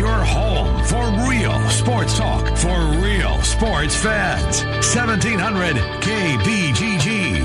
Your home for real sports talk for real sports fans. 1700 KBGG.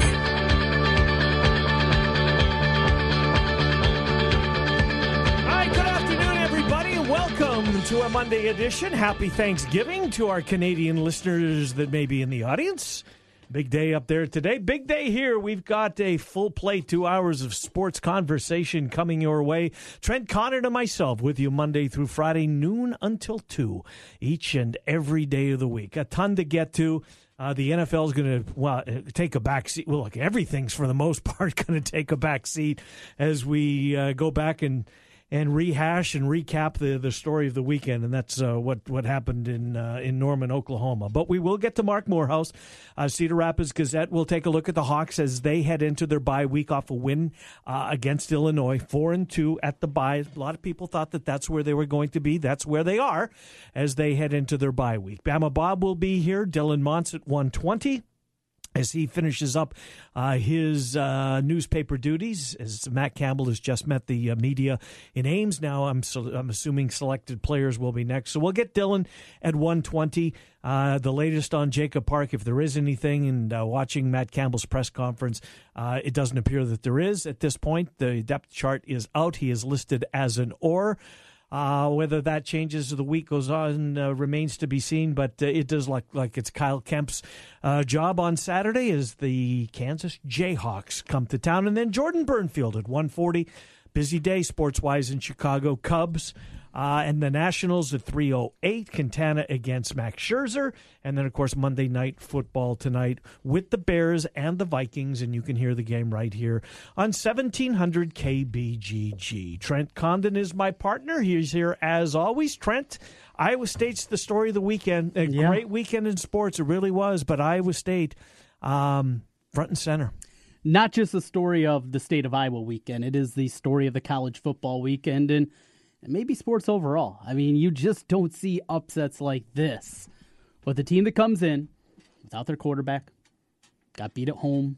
Hi, good afternoon, everybody, welcome to a Monday edition. Happy Thanksgiving to our Canadian listeners that may be in the audience. Big day up there today. Big day here. We've got a full plate, two hours of sports conversation coming your way. Trent Condon and myself with you Monday through Friday, noon until 2, each and every day of the week. A ton to get to. Uh, the NFL is going to well uh, take a back seat. Well, look, everything's for the most part going to take a back seat as we uh, go back and and rehash and recap the, the story of the weekend, and that's uh, what what happened in uh, in Norman, Oklahoma. But we will get to Marc Morehouse. Uh, Cedar Rapids Gazette We'll take a look at the Hawks as they head into their bye week off a win uh, against Illinois, four and two at the bye. A lot of people thought that that's where they were going to be. That's where they are as they head into their bye week. Bama Bob will be here. Dylan Montz at one twenty as he finishes up uh, his uh, newspaper duties. As Matt Campbell has just met the uh, media in Ames, now I'm I'm assuming selected players will be next. So we'll get Dylan at 120. Uh, the latest on Jacob Park, if there is anything, and uh, watching Matt Campbell's press conference, uh, it doesn't appear that there is at this point. The depth chart is out. He is listed as an or. Uh, whether that changes as the week goes on uh, remains to be seen, but uh, it does look like it's Kyle Kemp's uh, job on Saturday as the Kansas Jayhawks come to town. And then Jordan Bernfield at 140. Busy day sports wise in Chicago. Cubs uh, and the Nationals at 308. Quintana against Max Scherzer. And then, of course, Monday night football tonight with the Bears and the Vikings. And you can hear the game right here on 1700 KBGG. Trent Condon is my partner. He's here as always. Trent, Iowa State's the story of the weekend. A Yeah. great weekend in sports. It really was. But Iowa State, um, front and center. Not just the story of the state of Iowa weekend, it is the story of the college football weekend and, and maybe sports overall. I mean, you just don't see upsets like this. But the team that comes in without their quarterback, got beat at home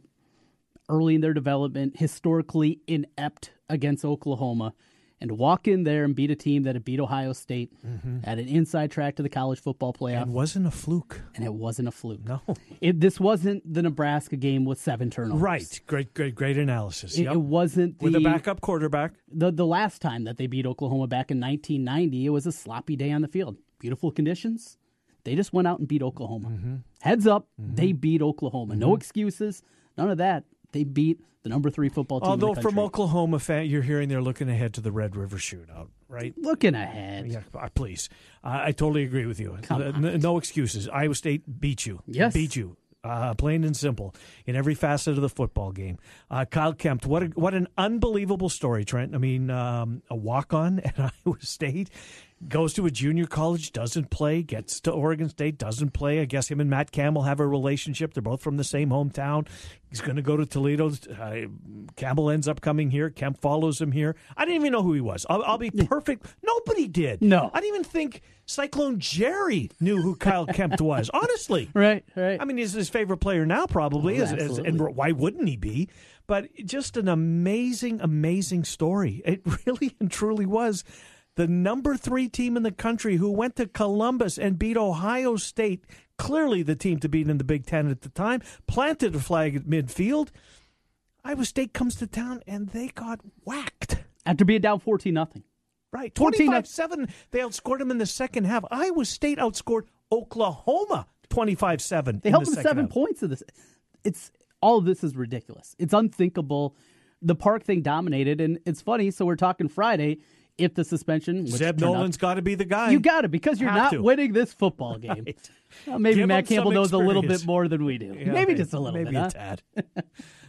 early in their development, historically inept against Oklahoma, and walk in there and beat a team that had beat Ohio State mm-hmm. at an inside track to the college football playoff. And wasn't a fluke. and it wasn't a fluke. No. It, this wasn't the Nebraska game with seven turnovers. Right. Great, great, great analysis. It, Yep. it wasn't the, With a backup quarterback. the the last time that they beat Oklahoma back in 1990. It was a sloppy day on the field. Beautiful conditions. They just went out and beat Oklahoma. Mm-hmm. Heads up, mm-hmm. they beat Oklahoma. No mm-hmm. excuses. None of that. They beat the number three football team. Although from. Oklahoma, fan, you're hearing they're looking ahead to the Red River Shootout, right? looking ahead. Yeah, uh, please. Uh, I totally agree with you. Uh, n- no excuses. Iowa State beat you. Yes. beat you. Uh, plain and simple in every facet of the football game. Uh, Kyle Kemp, what a, what an unbelievable story, Trent. I mean, um, a walk on at Iowa State goes to a junior college, doesn't play, gets to Oregon State, doesn't play. I guess him and Matt Campbell have a relationship. They're both from the same hometown. He's going to go to Toledo. Uh, Campbell ends up coming here. Kemp follows him here. I didn't even know who he was. I'll, I'll be perfect. Nobody did. No. I didn't even think Cyclone Jerry knew who Kyle Kemp was. Honestly, Right, right. I mean, he's his favorite player now, probably. Oh, and why wouldn't he be? But just an amazing, amazing story. It really and truly was the number three team in the country who went to Columbus and beat Ohio State. Clearly, the team to beat in the Big Ten at the time. Planted a flag at midfield. Iowa State comes to town and they got whacked. After being down 14 nothing. Right. 25 7. They outscored them in the second half. Iowa State outscored Oklahoma 25 7. They held them seven points of this. It's all of this is ridiculous. It's unthinkable. The park thing dominated, and it's funny. So we're talking Friday. If the suspension, Zeb Noland's got to be the guy. you got it because you're Have not to. winning this football game. Right. Well, maybe Give Matt Campbell knows a little bit more than we do. Yeah, maybe just a little bit. maybe bit. a huh? tad.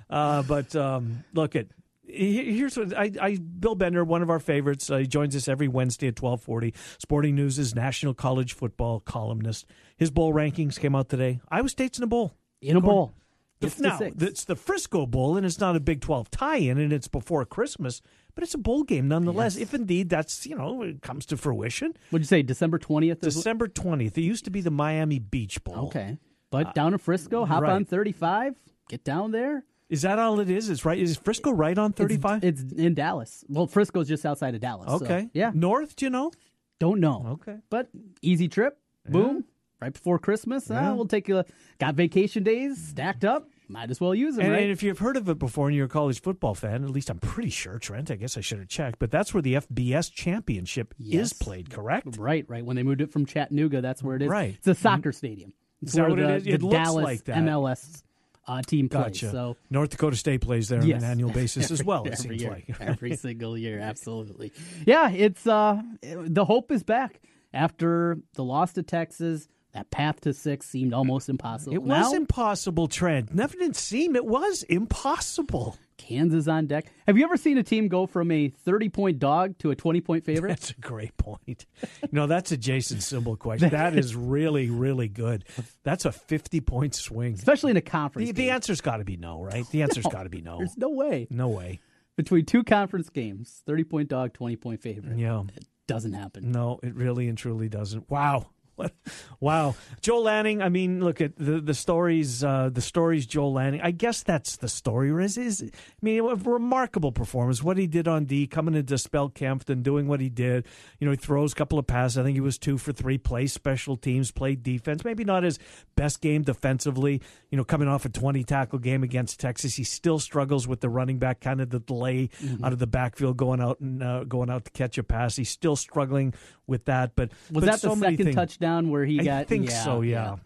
uh, but um, look at here's what I, I Bill Bender, one of our favorites. Uh, he joins us every Wednesday at twelve forty. Sporting News' national college football columnist. His bowl rankings came out today. Iowa State's in a bowl. In a bowl. The- It's the now, six. it's the Frisco Bowl, and it's not a Big 12 tie in, and it's before Christmas, but it's a bowl game nonetheless, if indeed that's, you know, it comes to fruition. What'd you say? December twentieth. December 20th. It used to be the Miami Beach Bowl. Okay, but down in Frisco, hop Uh, right. on thirty-five. Get down there. Is that all it is? It's right. Is Frisco right on 35? It's, in Dallas. Well, Frisco's just outside of Dallas. so, okay. yeah. North, do you know? Don't know. Okay. But easy trip. Boom. Right before Christmas. Yeah. Uh, we'll take a got vacation days stacked up. Might as well use them, And, right? and if you've heard of it before and you're a college football fan, at least I'm pretty sure, Trent, I guess I should have checked, but that's where the FBS championship Yes. is played, correct? right, right. When they moved it from Chattanooga, that's where it is. Right. It's a soccer stadium. It's Is that where what it the, the Dallas like that. MLS uh, team plays. So North Dakota State plays there Yes. on an annual basis as well, it every seems year, like. every single year, absolutely. Yeah, it's uh, the hope is back after the loss to Texas. That path to six seemed almost impossible. It was Now, impossible, Trent. Never didn't seem it was impossible. Kansas on deck. Have you ever seen a team go from a thirty-point dog to a twenty-point favorite? That's a great point. You know, that's a Jason Symbol question. That is really, really good. That's a 50 point swing. Especially in a conference. The, the answer's got to be no, right? The answer's got to be no. There's no way No way. between two conference games, thirty-point dog, twenty-point favorite. Yeah. It doesn't happen. No, it really and truly doesn't. Wow. What- Wow, Joel Lanning. I mean, look at the the stories. Uh, the stories, Joel Lanning. I guess that's the story. Is is I mean, a remarkable performance. What he did on D, coming into Spell Kempton, doing what he did. You know, he throws a couple of passes. I think he was two for three. Plays special teams, played defense. Maybe not his best game defensively. You know, coming off a twenty tackle game against Texas, he still struggles with the running back, kind of the delay Mm-hmm. out of the backfield, going out and uh, going out to catch a pass. He's still struggling with that. But Was but that so the second things. touchdown where he I got? I think so, yeah.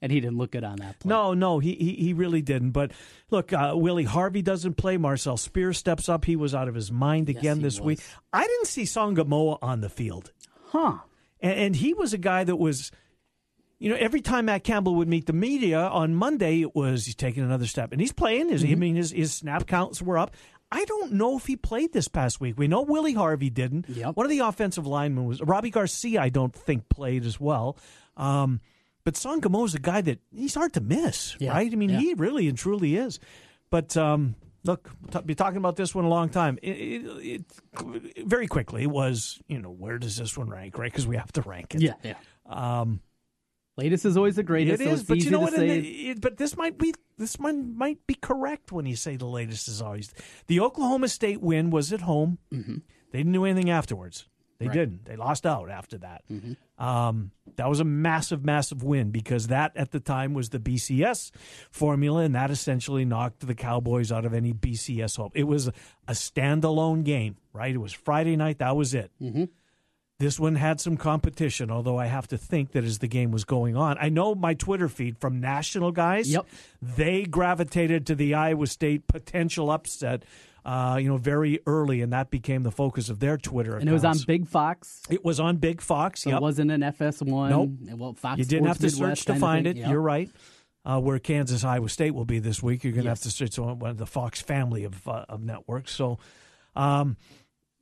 And he didn't look good on that play. No, no, he, he he really didn't. But look, uh, Willie Harvey doesn't play. Marcel Spear steps up. He was out of his mind again he this week. I didn't see Songamoa on the field, Huh? and, and he was a guy that was. You know, every time Matt Campbell would meet the media on Monday, it was he's taking another step, and he's playing. His, Mm-hmm. I mean, his, his snap counts were up. I don't know if he played this past week. We know Willie Harvey didn't. Yep. One of the offensive linemen was Robbie Garcia. I don't think played as well. Um, but Sangamo is a guy that he's hard to miss, Yeah, right? I mean, yeah. he really and truly is. But um, look, t- be talking about this one a long time. It, it, it, very quickly was, you know, where does this one rank, right? Because we have to rank it. Yeah, yeah. Um, Latest is always the greatest. it so is, it's but you know what? the- but this might be this one might be correct when you say the latest is always the Oklahoma State win was at home. Mm-hmm. They didn't do anything afterwards. They Right. Mm-hmm. didn't. They lost out after that. Um, that was a massive, massive win because that at the time was the BCS formula, and that essentially knocked the Cowboys out of any BCS hope. It was a standalone game, right? It was Friday night. That was it. Mm-hmm. This one had some competition, although I have to think that as the game was going on, I know my Twitter feed from national guys, Yep. they gravitated to the Iowa State potential upset, uh, you know, very early, and that became the focus of their Twitter. and it was on. Big Fox. It was on Big Fox. So yep. it wasn't an FS1. Nope. Well, Fox You didn't Sports have to Midwest search to find it. Yep. You're right. Uh, where Kansas Iowa State will be this week, you're going to Yes. have to search on one of the Fox family of uh, of networks. So, um,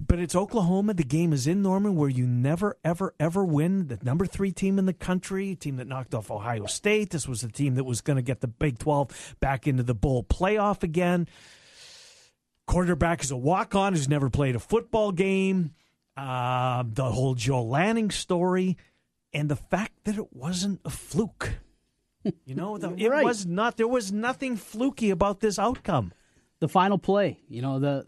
but it's Oklahoma. The game is in Norman, where you never, ever, ever win. The number three team in the country, team that knocked off Ohio State. This was the team that was going to get the Big Twelve back into the bowl playoff again. Quarterback is a walk on who's never played a football game. Uh, the whole Joel Lanning story, and the fact that it wasn't a fluke. You know, the, it Right. was not. There was nothing fluky about this outcome. the final play. You know, the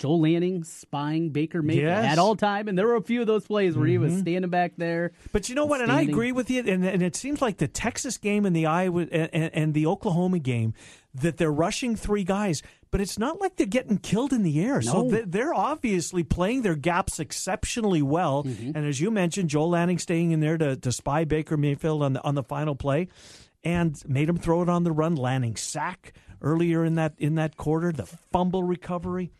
Joel Lanning spying Baker Mayfield Yes. Mm-hmm. at all time, and there were a few of those plays where he was standing back there. But you know what? And I agree with you. And, and it seems like the Texas game and the Iowa and, and, the Oklahoma game that they're rushing three guys, but it's not like they're getting killed in the air. So No. they- they're obviously playing their gaps exceptionally well. Mm-hmm. And as you mentioned, Joel Lanning staying in there to, to spy Baker Mayfield on the on the final play, and made him throw it on the run. Lanning sack earlier in that in that quarter. The fumble recovery.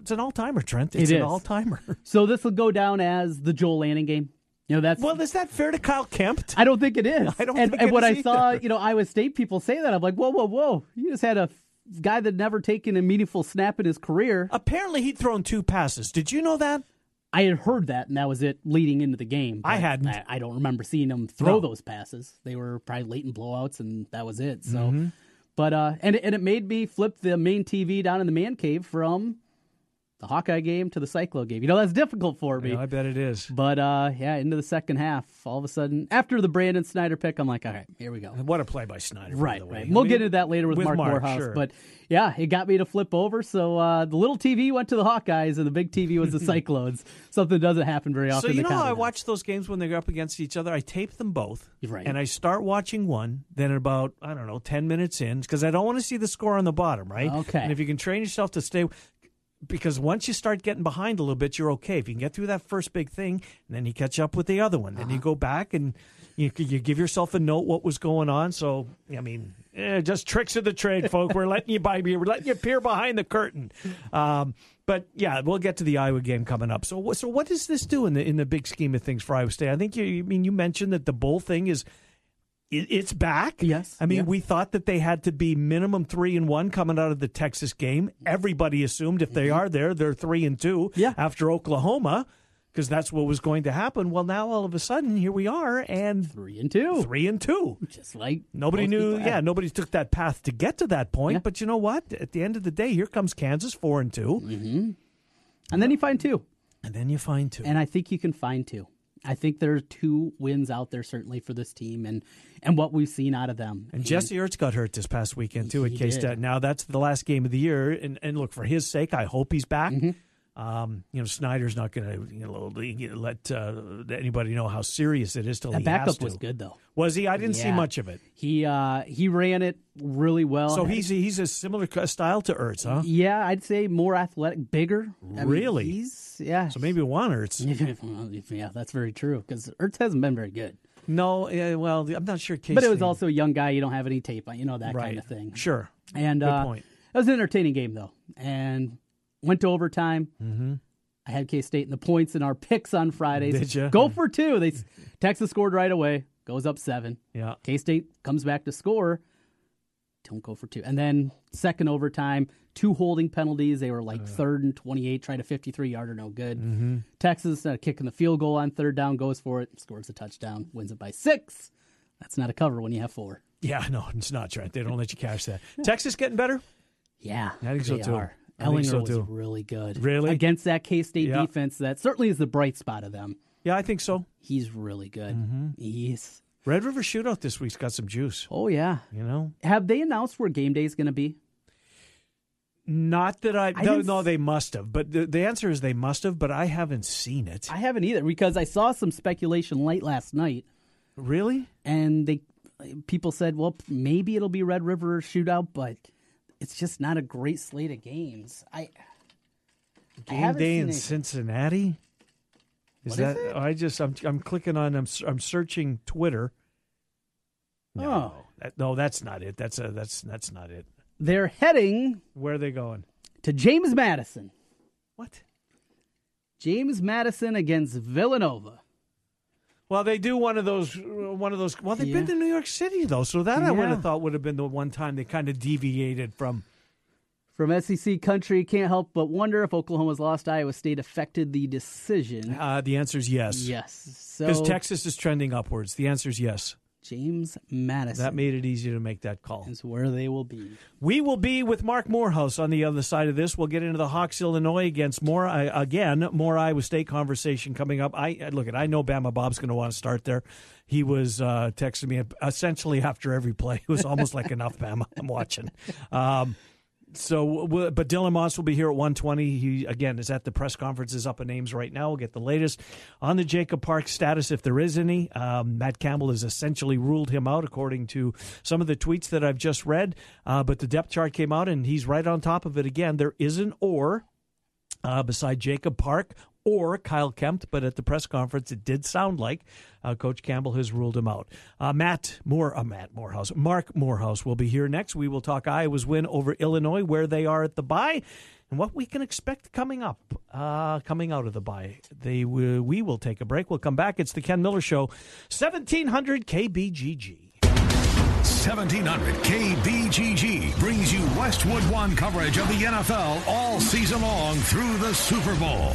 It's an all timer, Trent. It's It an all timer. So this will go down as the Joel Lanning game. You know, that's well, is that fair to Kyle Kemp? I don't think it is. I don't and, think and is I saw, you know, Iowa State people say that, I'm like, whoa, whoa, whoa! You just had a guy that never taken a meaningful snap in his career. Apparently, he'd thrown two passes. Did you know that? I had heard that, and that was it leading into the game. I hadn't. I, I don't remember seeing him throw No. those passes. They were probably late in blowouts, and that was it. So, Mm-hmm. but uh, and and it made me flip the main TV down in the man cave from the Hawkeye game to the Cyclone game. You know that's difficult for me. Yeah, I bet it is. But uh, yeah, into the second half, all of a sudden, after the Brandon Snyder pick, I'm like, all right, here we go. What a play by Snyder. Right, by the way. right. I We'll get into that later with, with Mark, Mark, Morehouse. sure. But yeah, it got me to flip over. So uh, the little TV went to the Hawkeyes, and the big TV was the Cyclones. Something doesn't happen very often. So you know how I watch those games when they're up against each other? I tape them both, Right. and I start watching one. Then about I don't know ten minutes in, because I don't want to see the score on the bottom, right? Okay. And if you can train yourself to stay, because once you start getting behind a little bit, you're okay. If you can get through that first big thing, and then you catch up with the other one, then you Uh-huh. go back and you you give yourself a note what was going on. So I mean, eh, just tricks of the trade, folk. We're letting you by, we're letting you peer behind the curtain. Um, but yeah, we'll get to the Iowa game coming up. So, so what does this do in the in the big scheme of things for Iowa State? I think you, you mean you mentioned that the bowl thing is it's back. Yes, I mean we thought that they had to be minimum three and one coming out of the Texas game. Everybody assumed if they are there, they're three and two. Mm-hmm. Yeah. after Oklahoma. Because that's what was going to happen. Well, now all of a sudden, here we are, and three and two, three and two. just like Nobody knew. Yeah, nobody took that path to get to that point. Yeah. But you know what? At the end of the day, here comes Kansas, four and 2 Mm-hmm. and then you find two, and then you find two. and I think you can find two. I think there are two wins out there certainly for this team, and and what we've seen out of them. And Jesse Ertz got hurt this past weekend too at K State. Now that's the last game of the year, and, and look for his sake, I hope he's back. Mm-hmm. Um, you know, Snyder's not going to you know let uh, anybody know how serious it is till that he has backup to. was good though. Was he? I didn't see much of it. He uh, he ran it really well. So he's he's a similar style to Ertz, huh? yeah, I'd say more athletic, bigger. I mean, Really? Yeah. So maybe one Ertz. yeah, that's very true because Ertz hasn't been very good. No, yeah, well, I'm not sure. K But it was also a young guy. You don't have any tape on, you know that right. kind of thing. Sure. And Good uh, point. it was an entertaining game though, and went to overtime. Mm-hmm. I had K State in the points in our picks on Fridays. Did ya? Go for two. They Texas scored right away. Goes up seven. Yeah. K State comes back to score. Don't go for two. And then second overtime, two holding penalties. They were like third and 28, tried a 53 yarder, no good. Mm-hmm. Texas uh, kicking the field goal on third down, goes for it, scores a touchdown, wins it by six. That's not a cover when you have four. Yeah, no, it's not Trent. They don't let you cash that. Texas getting better. Yeah, I think so, too. Are. I Ehlinger so, was too. really good. Really? Against that K State Yeah. defense, that certainly is the bright spot of them. Yeah, I think so. He's really good. Mm-hmm. He's, Red River Shootout this week's got some juice. oh, yeah. You know, Have they announced where game day is going to be? not that I, I no, no, they must have. But the, the answer is they must have. But I haven't seen it. I haven't either because I saw some speculation late last night, Really? and they people said, well, maybe it'll be Red River shootout, but it's just not a great slate of games. I I Game haven't day in Cincinnati. Is What that? is? I just I'm I'm clicking on I'm I'm searching Twitter. No, Oh. that, no, that's not it. That's a that's that's not it. they're heading Where are they going? to James Madison. What? James Madison against Villanova. Well, they do one of those. One of those. Well, they've been to New York City though, so that I would have thought would have been the one time they kind of deviated from. From SEC country, can't help but wonder if Oklahoma's lost Iowa State affected the decision. Uh, the answer is yes. Yes. Because So Texas is trending upwards. The answer is yes. James Madison That made it easy to make that call. is where they will be. We will be with Marc Morehouse on the other side of this. We'll get into the Hawks, Illinois against more uh, again more Iowa State conversation coming up. I uh, look at I know Bama Bob's going to want to start there. He was uh, texting me essentially after every play. It was almost like enough Bama. I'm watching. Um, so, but Dylan Montz will be here at 120. He again is at the press conferences up in Ames right now. We'll get the latest on the Jacob Park status if there is any. Um, Matt Campbell has essentially ruled him out according to some of the tweets that I've just read. Uh, but the depth chart came out and he's right on top of it again. There is an or uh, beside Jacob Park or Kyle Kemp, but at the press conference, it did sound like uh, Coach Campbell has ruled him out. Uh, Matt Moore, uh, Matt Morehouse, Marc Morehouse will be here next. We will talk Iowa's win over Illinois, where they are at the bye, and what we can expect coming up, uh, coming out of the bye. They will, we will take a break. We'll come back. It's the Ken Miller Show, seventeen hundred KBGG. 1700 KBGG brings you Westwood One coverage of the NFL all season long through the Super Bowl.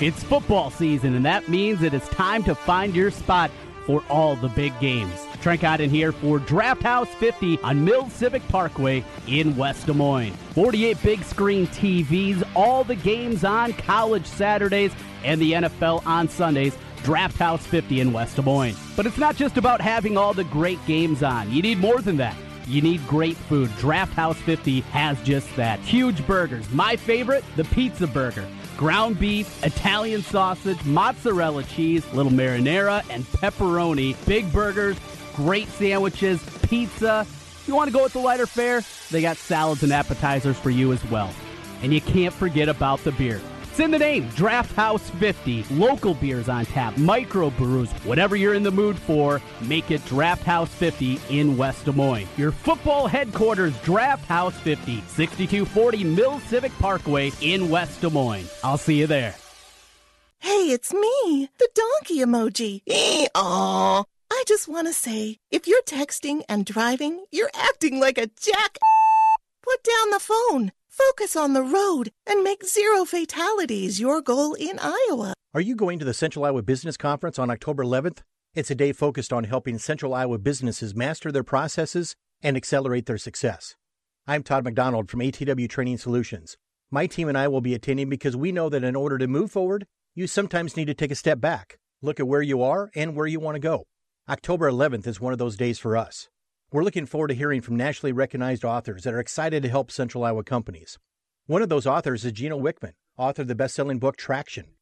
It's football season, and that means it is time to find your spot for all the big games. Trent Condon here for Draft House 50 on Mills Civic Parkway in West Des Moines. 48 big screen TVs, all the games on college Saturdays and the NFL on Sundays. Draft House 50 in West Des Moines. But it's not just about having all the great games on. You need more than that. You need great food. Draft House 50 has just that. Huge burgers. My favorite, the pizza burger. Ground beef, Italian sausage, mozzarella cheese, little marinara, and pepperoni. Big burgers, great sandwiches, pizza. If you want to go with the lighter fare, they got salads and appetizers for you as well. And you can't forget about the beer. It's in the name, Draft House 50. Local beers on tap, microbrews, whatever you're in the mood for, make it Draft House 50 in West Des Moines. Your football headquarters, Draft House 50, 6240 Mill Civic Parkway in West Des Moines. I'll see you there. Hey, it's me, the donkey emoji. Aww. I just want to say, if you're texting and driving, you're acting like a jack. Put down the phone. Focus on the road and make zero fatalities your goal in Iowa. Are you going to the Central Iowa Business Conference on October 11th? It's a day focused on helping Central Iowa businesses master their processes and accelerate their success. I'm Todd McDonald from ATW Training Solutions. My team and I will be attending because we know that in order to move forward, you sometimes need to take a step back, look at where you are and where you want to go. October 11th is one of those days for us. We're looking forward to hearing from nationally recognized authors that are excited to help Central Iowa companies. One of those authors is Gino Wickman, author of the best selling book Traction.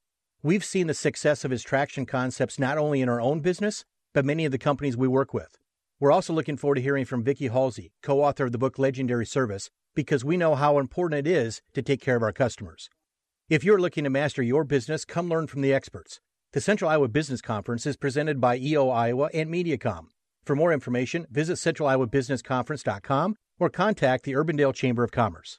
We've seen the success of his traction concepts not only in our own business, but many of the companies we work with. We're also looking forward to hearing from Vicki Halsey, co author of the book Legendary Service, because we know how important it is to take care of our customers. If you're looking to master your business, come learn from the experts. The Central Iowa Business Conference is presented by EO Iowa and Mediacom. For more information, visit centraliowabusinessconference.com or contact the Urbandale Chamber of Commerce.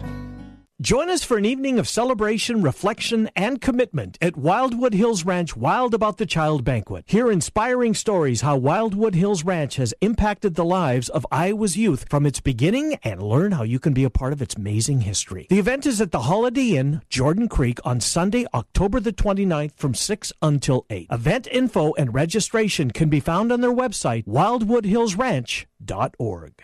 Join us for an evening of celebration, reflection, and commitment at Wildwood Hills Ranch Wild About the Child Banquet. Hear inspiring stories how Wildwood Hills Ranch has impacted the lives of Iowa's youth from its beginning and learn how you can be a part of its amazing history. The event is at the Holiday Inn, Jordan Creek on Sunday, October the 29th from 6 until 8. Event info and registration can be found on their website, wildwoodhillsranch.org.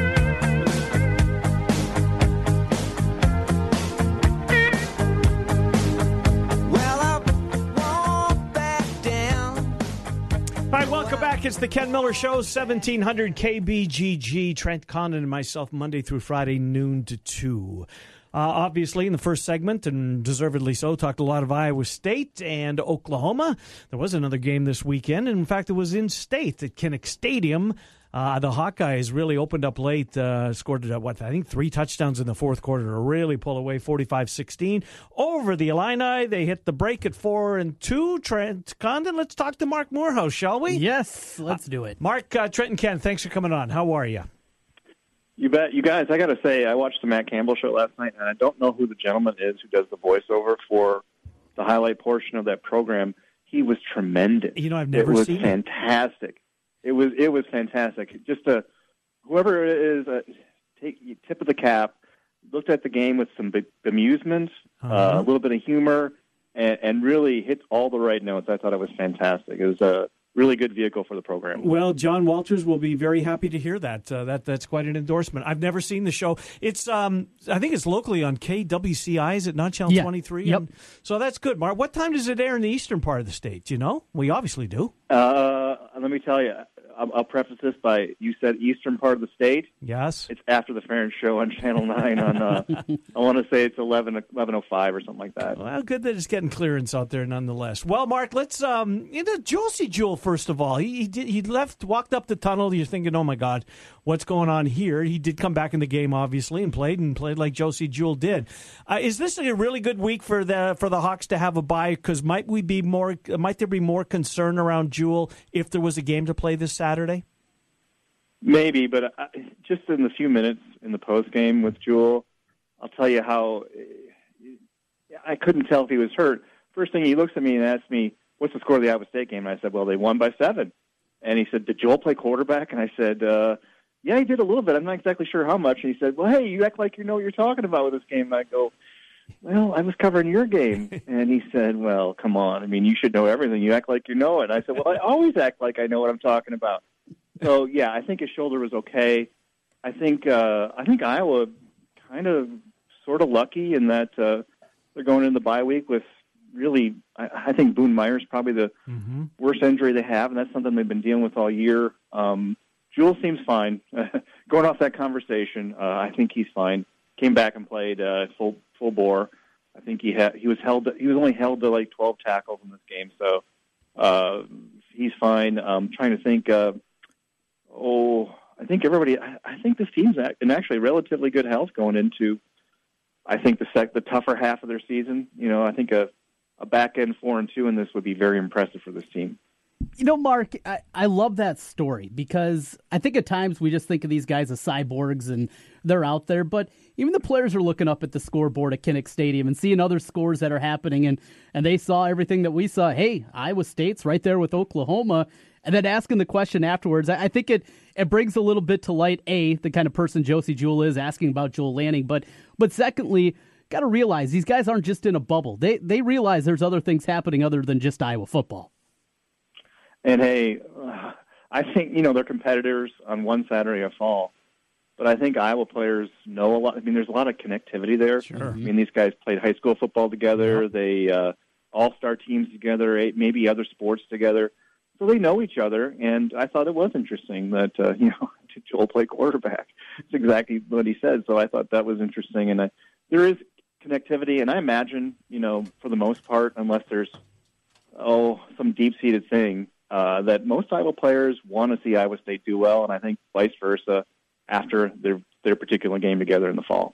All right, welcome back. It's the Ken Miller Show, 1700 KBGG. Trent Condon and myself, Monday through Friday, noon to 2. Uh, obviously, in the first segment, and deservedly so, talked a lot of Iowa State and Oklahoma. There was another game this weekend, and in fact, it was in state at Kinnick Stadium. Uh, the Hawkeyes really opened up late, uh, scored uh, what I think three touchdowns in the fourth quarter to really pull away 45-16 over the Illini. They hit the break at four and two. Trent Condon, let's talk to Marc Morehouse, shall we? Yes, let's do it. Mark, uh, Trent and Ken, thanks for coming on. How are you? You bet. You guys, I got to say, I watched the Matt Campbell show last night, and I don't know who the gentleman is who does the voiceover for the highlight portion of that program. He was tremendous. You know, I've never it was seen fantastic. It was it was fantastic. Just a whoever it is, uh, take tip of the cap. Looked at the game with some be- amusement, uh Uh-huh. a little bit of humor, and, and really hit all the right notes. I thought it was fantastic. It was a really good vehicle for the program. Well, John Walters will be very happy to hear that. Uh, that that's quite an endorsement. I've never seen the show. It's um, I think it's locally on KWCI. Is it not Channel Yeah. Twenty Three? Yep. So that's good. Mark, what time does it air in the eastern part of the state? Do You know, we obviously do. Uh, let me tell you, I'll, I'll preface this by you said eastern part of the state. Yes. It's after the Farron Show on Channel Nine. On uh, I want to say it's 11, 1105 or something like that. Well, good that it's getting clearance out there, nonetheless. Well, Mark, let's um, you know, Josey Jewell. First of all, he he, did, he left, walked up the tunnel. You're thinking, oh my God, what's going on here? He did come back in the game, obviously, and played and played like Josey Jewell did. Uh, is this a really good week for the for the Hawks to have a bye? Because might we be more? Might there be more concern around Jewell if there was a game to play this Saturday? Maybe, but I, just in the few minutes in the post game with Jewell, I'll tell you how uh, I couldn't tell if he was hurt. First thing he looks at me and asks me, "What's the score of the Iowa State game?" And I said, "Well, they won by seven. And he said, "Did Joel play quarterback?" And I said, uh, "Yeah, he did a little bit. I'm not exactly sure how much." And he said, "Well, hey, you act like you know what you're talking about with this game." And I go, "Well, I was covering your game." and he said, "Well, come on. I mean, you should know everything. You act like you know it." And I said, "Well, I always act like I know what I'm talking about." So yeah, I think his shoulder was okay. I think uh, I think Iowa kind of sort of lucky in that uh, they're going into the bye week with really. I, I think Boone Meyer's probably the Mm-hmm. worst injury they have, and that's something they've been dealing with all year. Um, Jewell seems fine. going off that conversation, uh, I think he's fine. Came back and played uh, full full bore. I think he had he was held he was only held to like 12 tackles in this game, so uh, he's fine. Um, trying to think. Uh, oh, I think everybody. I, I think this team's in actually relatively good health going into. I think the sec the tougher half of their season. You know, I think a a back end four and two in this would be very impressive for this team. You know, Mark, I, I love that story because I think at times we just think of these guys as cyborgs and they're out there, but even the players are looking up at the scoreboard at Kinnick Stadium and seeing other scores that are happening, and, and they saw everything that we saw. Hey, Iowa State's right there with Oklahoma. And then asking the question afterwards, I, I think it, it brings a little bit to light, A, the kind of person Josey Jewell is asking about Joel Lanning, but, but secondly, got to realize these guys aren't just in a bubble. They, they realize there's other things happening other than just Iowa football. And hey, uh, I think you know they're competitors on one Saturday of fall, but I think Iowa players know a lot. I mean, there's a lot of connectivity there. Sure. I mean, these guys played high school football together. They uh, all star teams together, eh, maybe other sports together, so they know each other. And I thought it was interesting that uh, you know Joel played quarterback. It's exactly what he said. So I thought that was interesting, and I, there is connectivity. And I imagine, you know, for the most part, unless there's oh some deep seated thing uh, that most Iowa players want to see Iowa State do well, and I think vice versa after their their particular game together in the fall.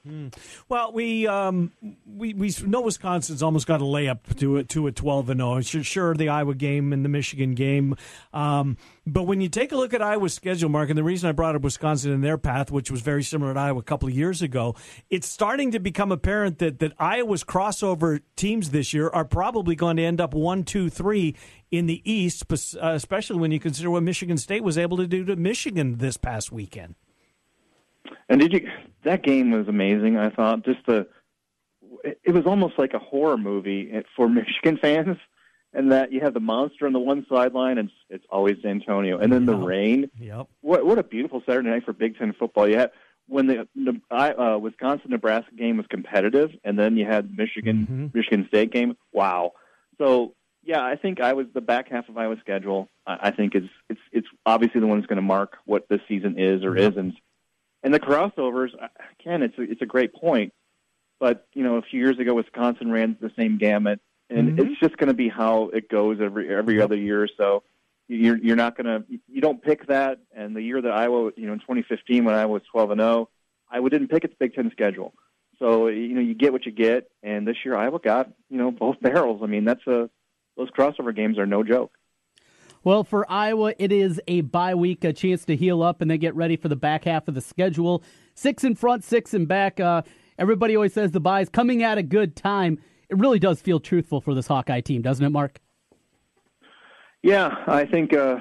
Well, we um, we we know Wisconsin's almost got a layup to it to a twelve and zero. Sure, sure, the Iowa game and the Michigan game, um, but when you take a look at Iowa's schedule, Mark, and the reason I brought up Wisconsin in their path, which was very similar to Iowa a couple of years ago, it's starting to become apparent that that Iowa's crossover teams this year are probably going to end up one, two, three in the East, uh, especially when you consider what Michigan State was able to do to Michigan this past weekend. And did you? That game was amazing. I thought just the. It was almost like a horror movie for Michigan fans, and that you have the monster on the one sideline, and it's, always Antonio, and then the rain. Yep. What what a beautiful Saturday night for Big Ten football. You had when the, the uh, Wisconsin Nebraska game was competitive, and then you had Michigan Michigan State game. Wow. So yeah, I think I was the back half of Iowa's schedule. I, I think it's it's it's obviously the one that's going to mark what this season is or isn't. And the crossovers, uh, Ken, it's a, it's a great point. But you know, a few years ago, Wisconsin ran the same gamut, and Mhm. it's just going to be how it goes every every other year or so. You're you're not going to you don't pick that. And the year that Iowa, you know, in 2015 when Iowa was 12 and 0, Iowa didn't pick its Big Ten schedule. So you know, you get what you get. And this year, Iowa got you know both barrels. I mean, that's a those crossover games are no joke. Well, for Iowa, it is a bye week, a chance to heal up and then get ready for the back half of the schedule. Six in front, six in back. Uh, everybody always says the bye is coming at a good time. It really does feel truthful for this Hawkeye team, doesn't it, Mark? Yeah, I think uh,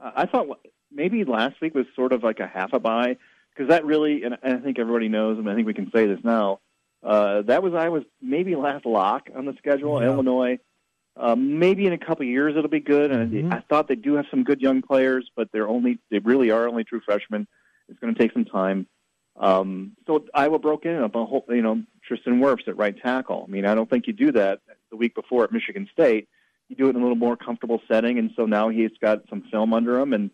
I thought maybe last week was sort of like a half a bye because that really, and I think everybody knows, and I think we can say this now. Uh, that was Iowa's maybe last lock on the schedule. Yeah. Illinois, uh, maybe in a couple of years it'll be good. And Mhm. I thought they do have some good young players, but they're only they really are only true freshmen. It's going to take some time. Um, so Iowa broke in up a whole, you know, Tristan Wirfs at right tackle. I mean, I don't think you do that the week before at Michigan State. You do it in a little more comfortable setting, and so now he's got some film under him, and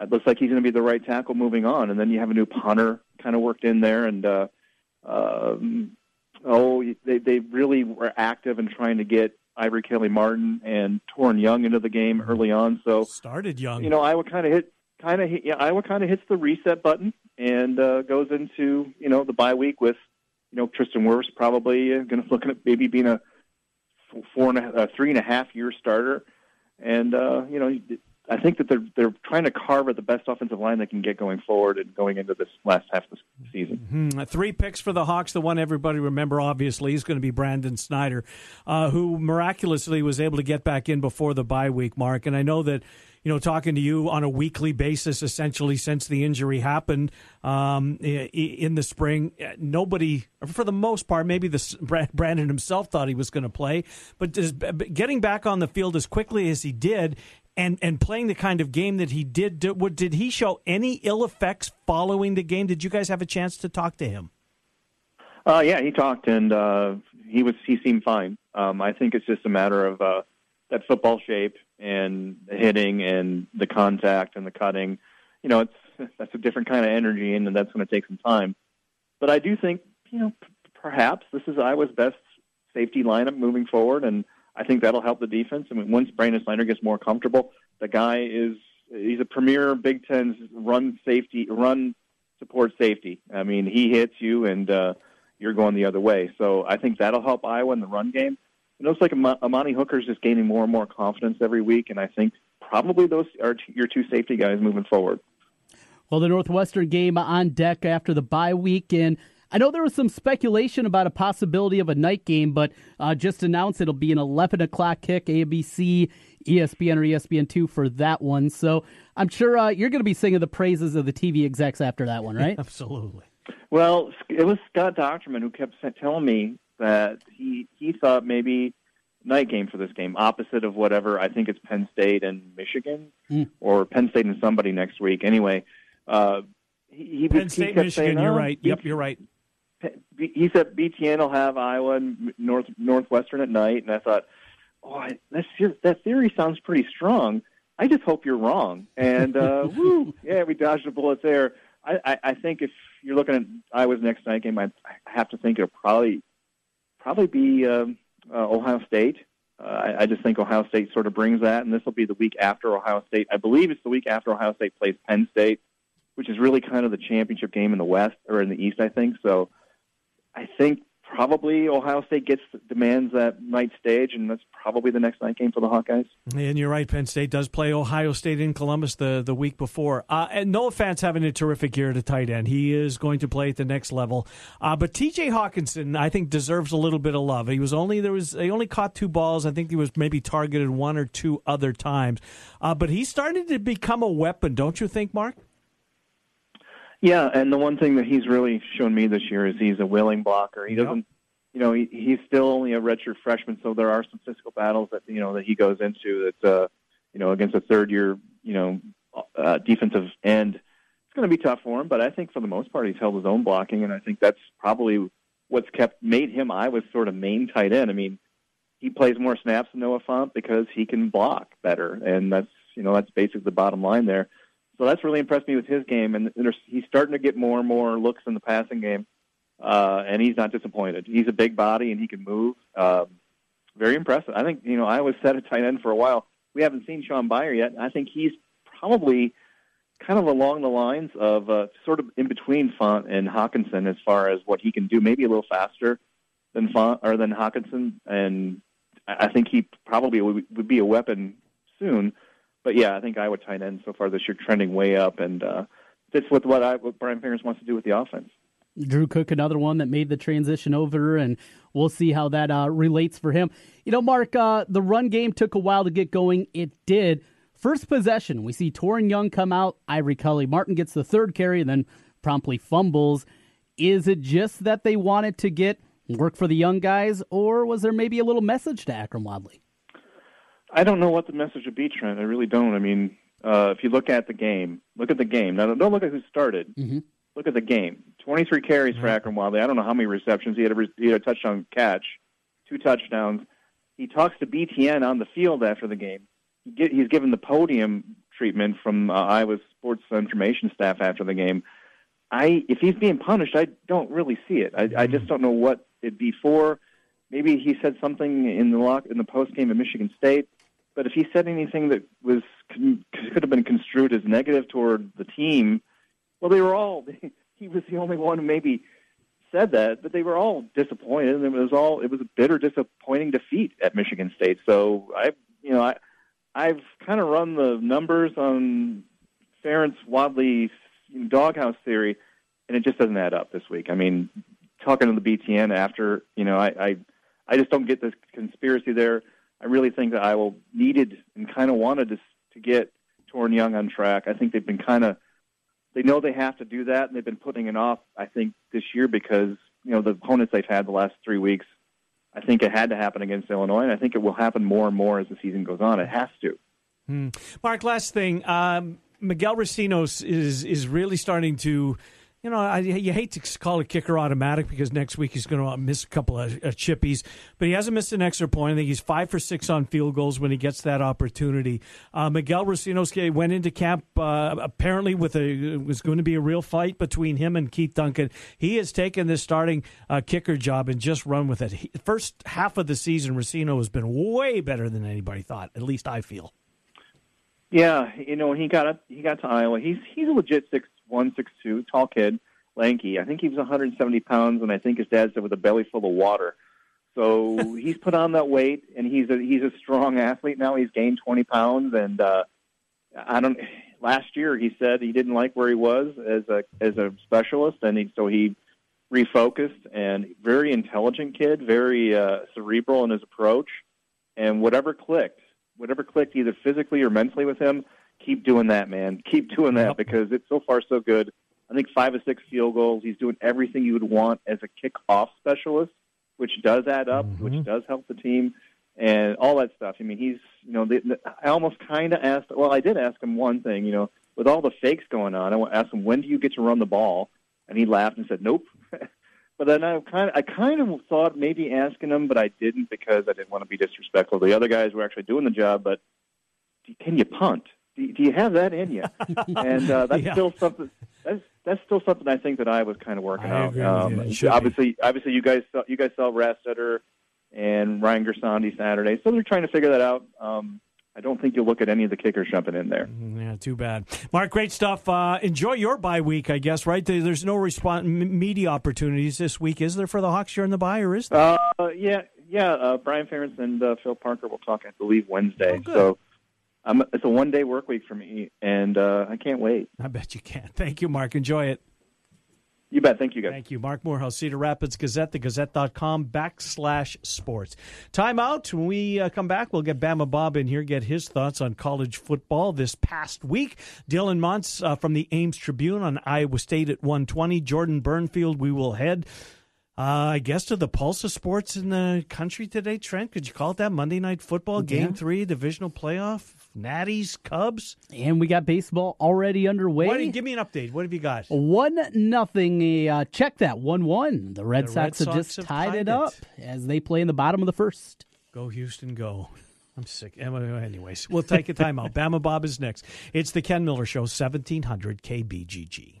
it looks like he's going to be the right tackle moving on. And then you have a new punter kind of worked in there, and uh, um, oh, they they really were active in trying to get Ivory Kelly Martin and Toren Young into the game early on. So Started young. you know, Iowa kind of hit, kind of yeah, Iowa kind of hits the reset button and uh, goes into you know the bye week with you know Tristan Wirfs probably uh, going to looking at maybe being a four and a, a three and a half year starter, and uh, you know. I think that they're they're trying to carve at the best offensive line they can get going forward and going into this last half of the season. Hmm, Three picks for the Hawks. The one everybody remember, obviously, is going to be Brandon Snyder, uh, who miraculously was able to get back in before the bye week, Mark. And I know that, you know, talking to you on a weekly basis, essentially since the injury happened um, in the spring, uh, nobody, for the most part, maybe the Brandon himself thought he was going to play, but getting back on the field as quickly as he did. And, and playing the kind of game that he did, did, he show any ill effects following the game? Did you guys have a chance to talk to him? Uh, yeah, he talked and uh, he was he seemed fine. Um, I think it's just a matter of uh, that football shape and the hitting and the contact and the cutting. You know, it's that's a different kind of energy, and that's going to take some time. But I do think you know p- perhaps this is Iowa's best safety lineup moving forward, and I think that'll help the defense. I mean, once Brandon Snyder gets more comfortable, the guy is he's a premier Big Ten's run safety run support safety. I mean, he hits you and. uh you're going the other way. So I think that'll help Iowa in the run game. It looks like Am- Amani Hooker's just gaining more and more confidence every week, and I think probably those are your two safety guys moving forward. Well, the Northwestern game on deck after the bye week, and I know there was some speculation about a possibility of a night game, but uh, just announced it'll be an 11 o'clock kick, ABC, ESPN, or ESPN two for that one. So I'm sure uh, you're going to be singing the praises of the TV execs after that one, right? Absolutely. Well, it was Scott Dochterman who kept telling me that he he thought maybe night game for this game, opposite of whatever I think it's Penn State and Michigan, Mm. or Penn State and somebody next week. Anyway, uh, he, he, Penn was, State, Michigan. saying, you're "Oh, right. Yep, you're right. He said BTN will have Iowa and North Northwestern at night, and I thought, oh, I- that theor- that theory sounds pretty strong. I just hope you're wrong. And uh, woo, yeah, we dodged a bullet there. I, I, I think if you're looking at Iowa's next night game, I, I have to think it'll probably probably be um, uh, Ohio State. Uh, I, I just think Ohio State sort of brings that, and this will be the week after Ohio State. I believe it's the week after Ohio State plays Penn State, which is really kind of the championship game in the West or in the East, I think. So I think probably Ohio State gets demands that night stage, and that's probably the next night game for the Hawkeyes. And you're right. Penn State does play Ohio State in Columbus the, the week before. Uh, and Noah Fant's having a terrific year at a tight end. He is going to play at the next level. Uh, but T.J. Hockenson, I think, deserves a little bit of love. He was only there was he only caught two balls. I think he was maybe targeted one or two other times. Uh, but he's starting to become a weapon, don't you think, Mark? Yeah, and the one thing that he's really shown me this year is he's a willing blocker. He Yep. doesn't, you know, he, he's still only a redshirt freshman, so there are some physical battles that you know that he goes into that, uh, you know, against a third year, you know, uh, defensive end. It's going to be tough for him, but I think for the most part he's held his own blocking, and I think that's probably what's kept made him Iowa's sort of main tight end. I mean, he plays more snaps than Noah Fant because he can block better, and that's you know that's basically the bottom line there. So that's really impressed me with his game, and he's starting to get more and more looks in the passing game. uh, and he's not disappointed. He's a big body and he can move. Um, very impressive. I think you know I was set at tight end for a while. We haven't seen Shaun Beyer yet. I think he's probably kind of along the lines of uh, sort of in between Fant and Hockenson as far as what he can do. Maybe a little faster than Fant or than Hockenson, and I think he probably would be a weapon soon. But yeah, I think Iowa tight end so far this year trending way up and uh, fits with what I what Brian Ferentz wants to do with the offense. Drew Cook, another one that made the transition over, and we'll see how that uh, relates for him. You know, Mark, uh, the run game took a while to get going. It did. First possession, we see Toren Young come out. Ivory Kelly Martin gets the third carry and then promptly fumbles. Is it just that they wanted to get work for the young guys, or was there maybe a little message to Akrum Wadley? I don't know what the message would be, Trent. I really don't. I mean, uh, if you look at the game, look at the game. Now, don't look at who started. Mm-hmm. Look at the game. 23 carries for Akrum Wadley. I don't know how many receptions. He had a, he had a touchdown catch, two touchdowns. He talks to BTN on the field after the game. He get, he's given the podium treatment from uh, Iowa sports information staff after the game. I, if he's being punished, I don't really see it. I, I just don't know what it'd be for. Maybe he said something in the lock in the post game at Michigan State. But if he said anything that was could have been construed as negative toward the team, well, they were all. He was the only one who maybe said that, but they were all disappointed, and it was all it was a bitter, disappointing defeat at Michigan State. So I, you know, I, I've kind of run the numbers on Ferentz Wadley doghouse theory, and it just doesn't add up this week. I mean, talking to the BTN after, you know, I, I, I just don't get this conspiracy there. I really think that Iowa needed and kind of wanted to to get Toren Young on track. I think they've been kind of they know they have to do that, and they've been putting it off. I think this year because you know the opponents they've had the last three weeks. I think it had to happen against Illinois, and I think it will happen more and more as the season goes on. It has to. Hmm. Mark, last thing, um, Miguel Recinos is is really starting to you know, I, you hate to call a kicker automatic because next week he's going to miss a couple of, of chippies, but he hasn't missed an extra point. I think he's five for six on field goals when he gets that opportunity. Uh, Miguel Recinos went into camp uh, apparently with a it was going to be a real fight between him and Keith Duncan. He has taken this starting uh, kicker job and just run with it. He, first half of the season, Rosino has been way better than anybody thought. At least I feel. Yeah, you know, he got up, he got to Iowa. He's he's a legit six one six two, tall kid, lanky. I think he was 170 pounds, and I think his dad said with a belly full of water. So he's put on that weight, and he's a he's a strong athlete now. He's gained 20 pounds, and uh, I don't. Last year, he said he didn't like where he was as a as a specialist, and he, so he refocused. And very intelligent kid, very uh, cerebral in his approach, and whatever clicked, whatever clicked either physically or mentally with him, keep doing that, man. Keep doing that because it's so far so good. I think five or six field goals. He's doing everything you would want as a kickoff specialist, which does add up, Mm-hmm. which does help the team, and all that stuff. I mean, he's you know, the, the, I almost kind of asked. Well, I did ask him one thing. You know, with all the fakes going on, I asked him when do you get to run the ball, and he laughed and said, "Nope." but then I kind of, I kind of thought maybe asking him, but I didn't because I didn't want to be disrespectful. The other guys were actually doing the job, but can you punt? Do, do you have that in you? and uh, that's Yeah. still something. That's that's still something I think that I was kind of working I out. agree with you. It should be. obviously, obviously, you guys saw, you guys saw Rastetter and Ryan Gersonde Saturday, so they're trying to figure that out. Um, I don't think you'll look at any of the kickers jumping in there. Yeah, too bad. Mark, great stuff. Uh, enjoy your bye week, I guess, right? There's no respon m- media opportunities this week, is there, for the Hawks during the bye, or is there? Uh, yeah, yeah. Uh, Brian Ferentz and uh, Phil Parker will talk, I believe, Wednesday. Oh, so um, it's a one day work week for me, and uh, I can't wait. I bet you can. Thank you, Mark. Enjoy it. You bet. Thank you, guys. Thank you. Marc Morehouse, Cedar Rapids Gazette, thegazette.com backslash sports. Time out. When we uh, come back, we'll get Bama Bob in here, get his thoughts on college football this past week. Dylan Montz uh, from the Ames Tribune on Iowa State at 120. Jordan Bernfield, we will head. Uh, I guess to the pulse of sports in the country today, Trent. Could you call it that? Monday Night Football, Game Yeah. Three, divisional playoff, Natties, Cubs. And we got baseball already underway. What, give me an update. What have you got? One nothing. Uh, check that one one. The Red The Sox Red have Sox just have tied, tied it it. up as they play in the bottom of the first. Go Houston, go. I'm sick. Anyways, we'll take a timeout. Bama Bob is next. It's the Ken Miller Show, 1700 KBGG.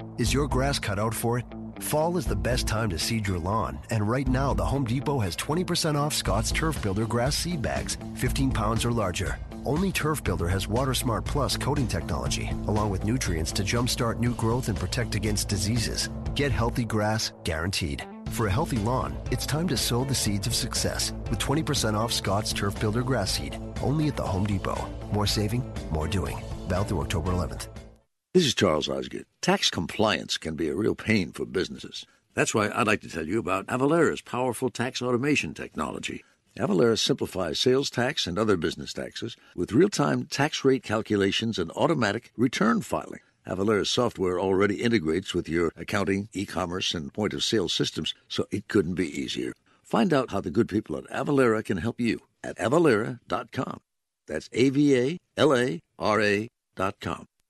Is your grass cut out for it? Fall is the best time to seed your lawn, and right now the Home Depot has 20% off Scott's Turf Builder grass seed bags, 15 pounds or larger. Only Turf Builder has WaterSmart Plus coating technology, along with nutrients to jumpstart new growth and protect against diseases. Get healthy grass guaranteed. For a healthy lawn, it's time to sow the seeds of success with 20% off Scott's Turf Builder grass seed, only at the Home Depot. More saving, more doing. Val through October 11th. This is Charles Osgood. Tax compliance can be a real pain for businesses. That's why I'd like to tell you about Avalara's powerful tax automation technology. Avalara simplifies sales tax and other business taxes with real time tax rate calculations and automatic return filing. Avalara's software already integrates with your accounting, e commerce, and point of sale systems, so it couldn't be easier. Find out how the good people at Avalara can help you at avalara.com. That's A V A L A R A.com.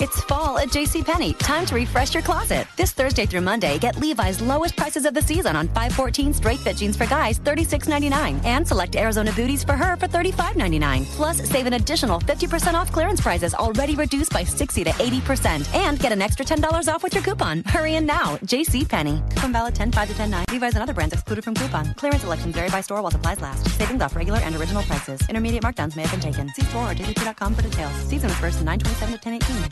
It's fall at JCPenney. Time to refresh your closet. This Thursday through Monday, get Levi's lowest prices of the season on 514 straight fit jeans for guys, $36.99. And select Arizona booties for her for $35.99. Plus, save an additional 50% off clearance prices already reduced by 60 to 80%. And get an extra $10 off with your coupon. Hurry in now. JCPenney. Coupon valid 10 5 to 10 9. Levi's and other brands excluded from coupon. Clearance elections vary by store while supplies last. Savings off regular and original prices. Intermediate markdowns may have been taken. See store or jcp.com for details. Season refers to 927 to 1018.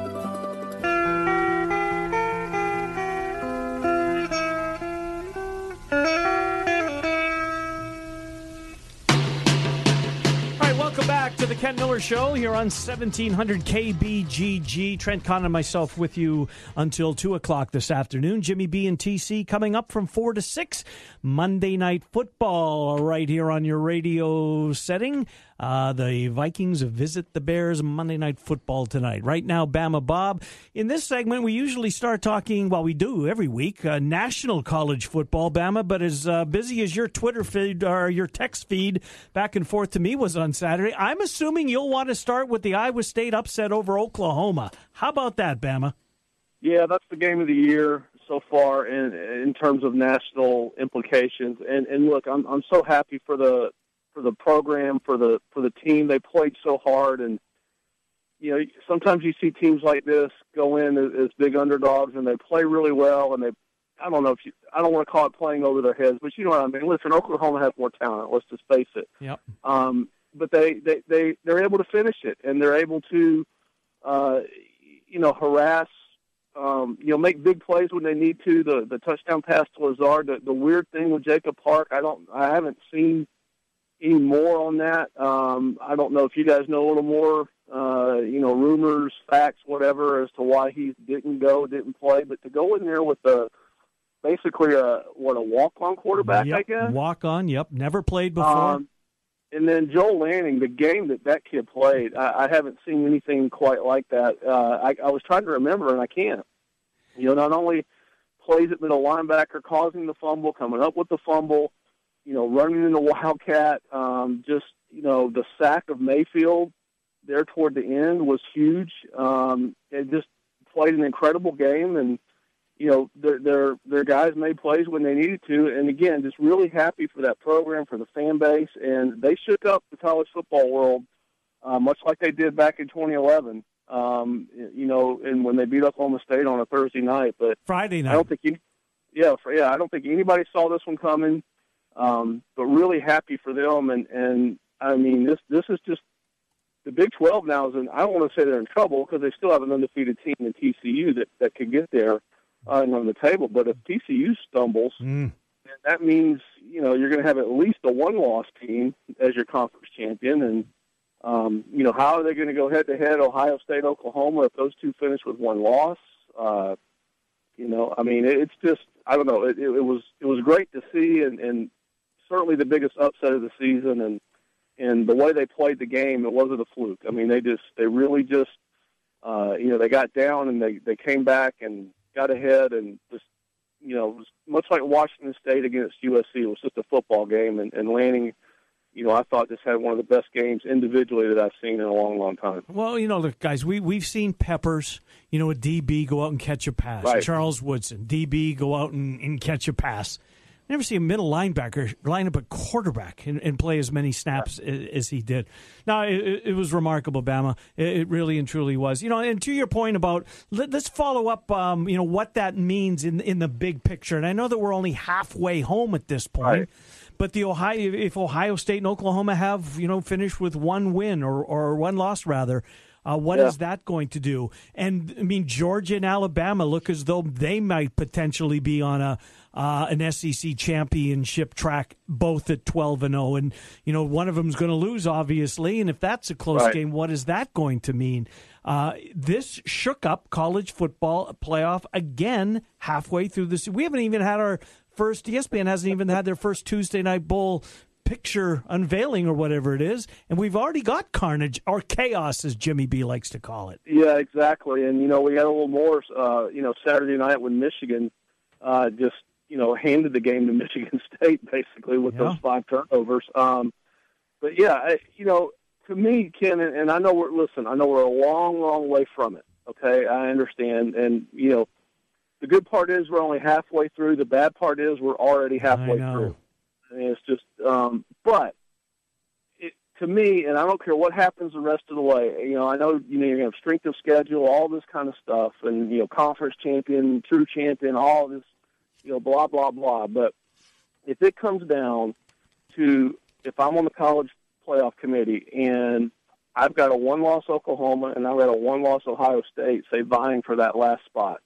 Show here on 1700 KBGG. Trent Conn and myself with you until 2 o'clock this afternoon. Jimmy B and TC coming up from 4 to 6. Monday Night Football right here on your radio setting. Uh, the Vikings visit the Bears Monday Night Football tonight. Right now, Bama Bob. In this segment, we usually start talking, well, we do every week, uh, national college football, Bama, but as uh, busy as your Twitter feed or your text feed back and forth to me was on Saturday, I'm assuming you'll want to start with the Iowa State upset over Oklahoma. How about that, Bama? Yeah, that's the game of the year so far in in terms of national implications. And and look, I'm I'm so happy for the for the program for the for the team. They played so hard, and you know sometimes you see teams like this go in as, as big underdogs and they play really well, and they I don't know if you I don't want to call it playing over their heads, but you know what I mean. Listen, Oklahoma has more talent. Let's just face it. Yep. Um, but they, they, they, they're able to finish it and they're able to, uh, you know, harass, um, you know, make big plays when they need to. The, the touchdown pass to Lazard, the, the weird thing with Jacob Park, I don't, I haven't seen any more on that. Um, I don't know if you guys know a little more, uh, you know, rumors, facts, whatever, as to why he didn't go, didn't play, but to go in there with a, basically a, what, a walk-on quarterback, yep. I guess? Walk on, yep. Never played before. Um, and then Joel Lanning, the game that that kid played, I, I haven't seen anything quite like that. Uh, I, I was trying to remember, and I can't. You know, not only plays at middle linebacker, causing the fumble, coming up with the fumble, you know, running in the wildcat. Um, just you know, the sack of Mayfield there toward the end was huge. Um, it just played an incredible game, and you know, their their their guys made plays when they needed to. And again, just really happy for that program, for the fan base, and they shook up the college football world, uh, much like they did back in 2011. Um, you know, and when they beat up Oklahoma State on a Thursday night, but Friday night. I don't think you, yeah, yeah, I don't think anybody saw this one coming. Um, but really happy for them, and and I mean this this is just the Big 12 now is in. I don't want to say they're in trouble because they still have an undefeated team in TCU that that could get there uh, and on the table. But if TCU stumbles, Mm. then that means you know you're going to have at least a one-loss team as your conference champion, and um, you know how are they going to go head-to-head Ohio State, Oklahoma if those two finish with one loss? Uh, you know, I mean, it, it's just I don't know. It, it, it was it was great to see, and, and certainly the biggest upset of the season, and and the way they played the game, it wasn't a fluke. I mean, they just they really just uh, you know they got down and they they came back and got ahead and just you know it was much like Washington State against USC. It was just a football game, and, and Lanning, you know, I thought just had one of the best games individually that I've seen in a long, long time. Well, you know, look, guys, we we've seen Peppers, you know, a DB go out and catch a pass. Right. Charles Woodson, DB go out and, and catch a pass. Never see a middle linebacker line up a quarterback and, and play as many snaps as, as he did. Now it, it was remarkable, Bama. It, it really and truly was. You know, and to your point about let, us follow up. Um, you know what that means in in the big picture. And I know that we're only halfway home at this point. Right. But the Ohio, if Ohio State and Oklahoma have you know finished with one win or or one loss rather, uh, what is Yeah. that going to do? And I mean, Georgia and Alabama look as though they might potentially be on a uh, an SEC championship track, both at twelve and zero. And you know, one of them's going to lose, obviously. And if that's a close Right. game, what is that going to mean? Uh, this shook up college football playoff again halfway through this. We haven't even had our first. ESPN hasn't even had their first Tuesday night bowl picture unveiling or whatever it is, and we've already got carnage or chaos, as Jimmy B likes to call it. Yeah, exactly. And you know, we had a little more. Uh, you know, Saturday night when Michigan uh, just you know handed the game to Michigan State basically with those five turnovers. Um, but yeah, I, you know, to me, Ken, and, and I know we're listen. I know we're a long, long way from it. Okay, I understand, and you know, the good part is we're only halfway through. The bad part is we're already halfway through. I mean, it's just, um, but it, to me, and I don't care what happens the rest of the way. You know, I know you know you're going to have strength of schedule, all this kind of stuff, and you know, conference champion, true champion, all this, you know, blah blah blah. But if it comes down to if I'm on the college playoff committee and I've got a one-loss Oklahoma and I've got a one-loss Ohio State, say vying for that last spot,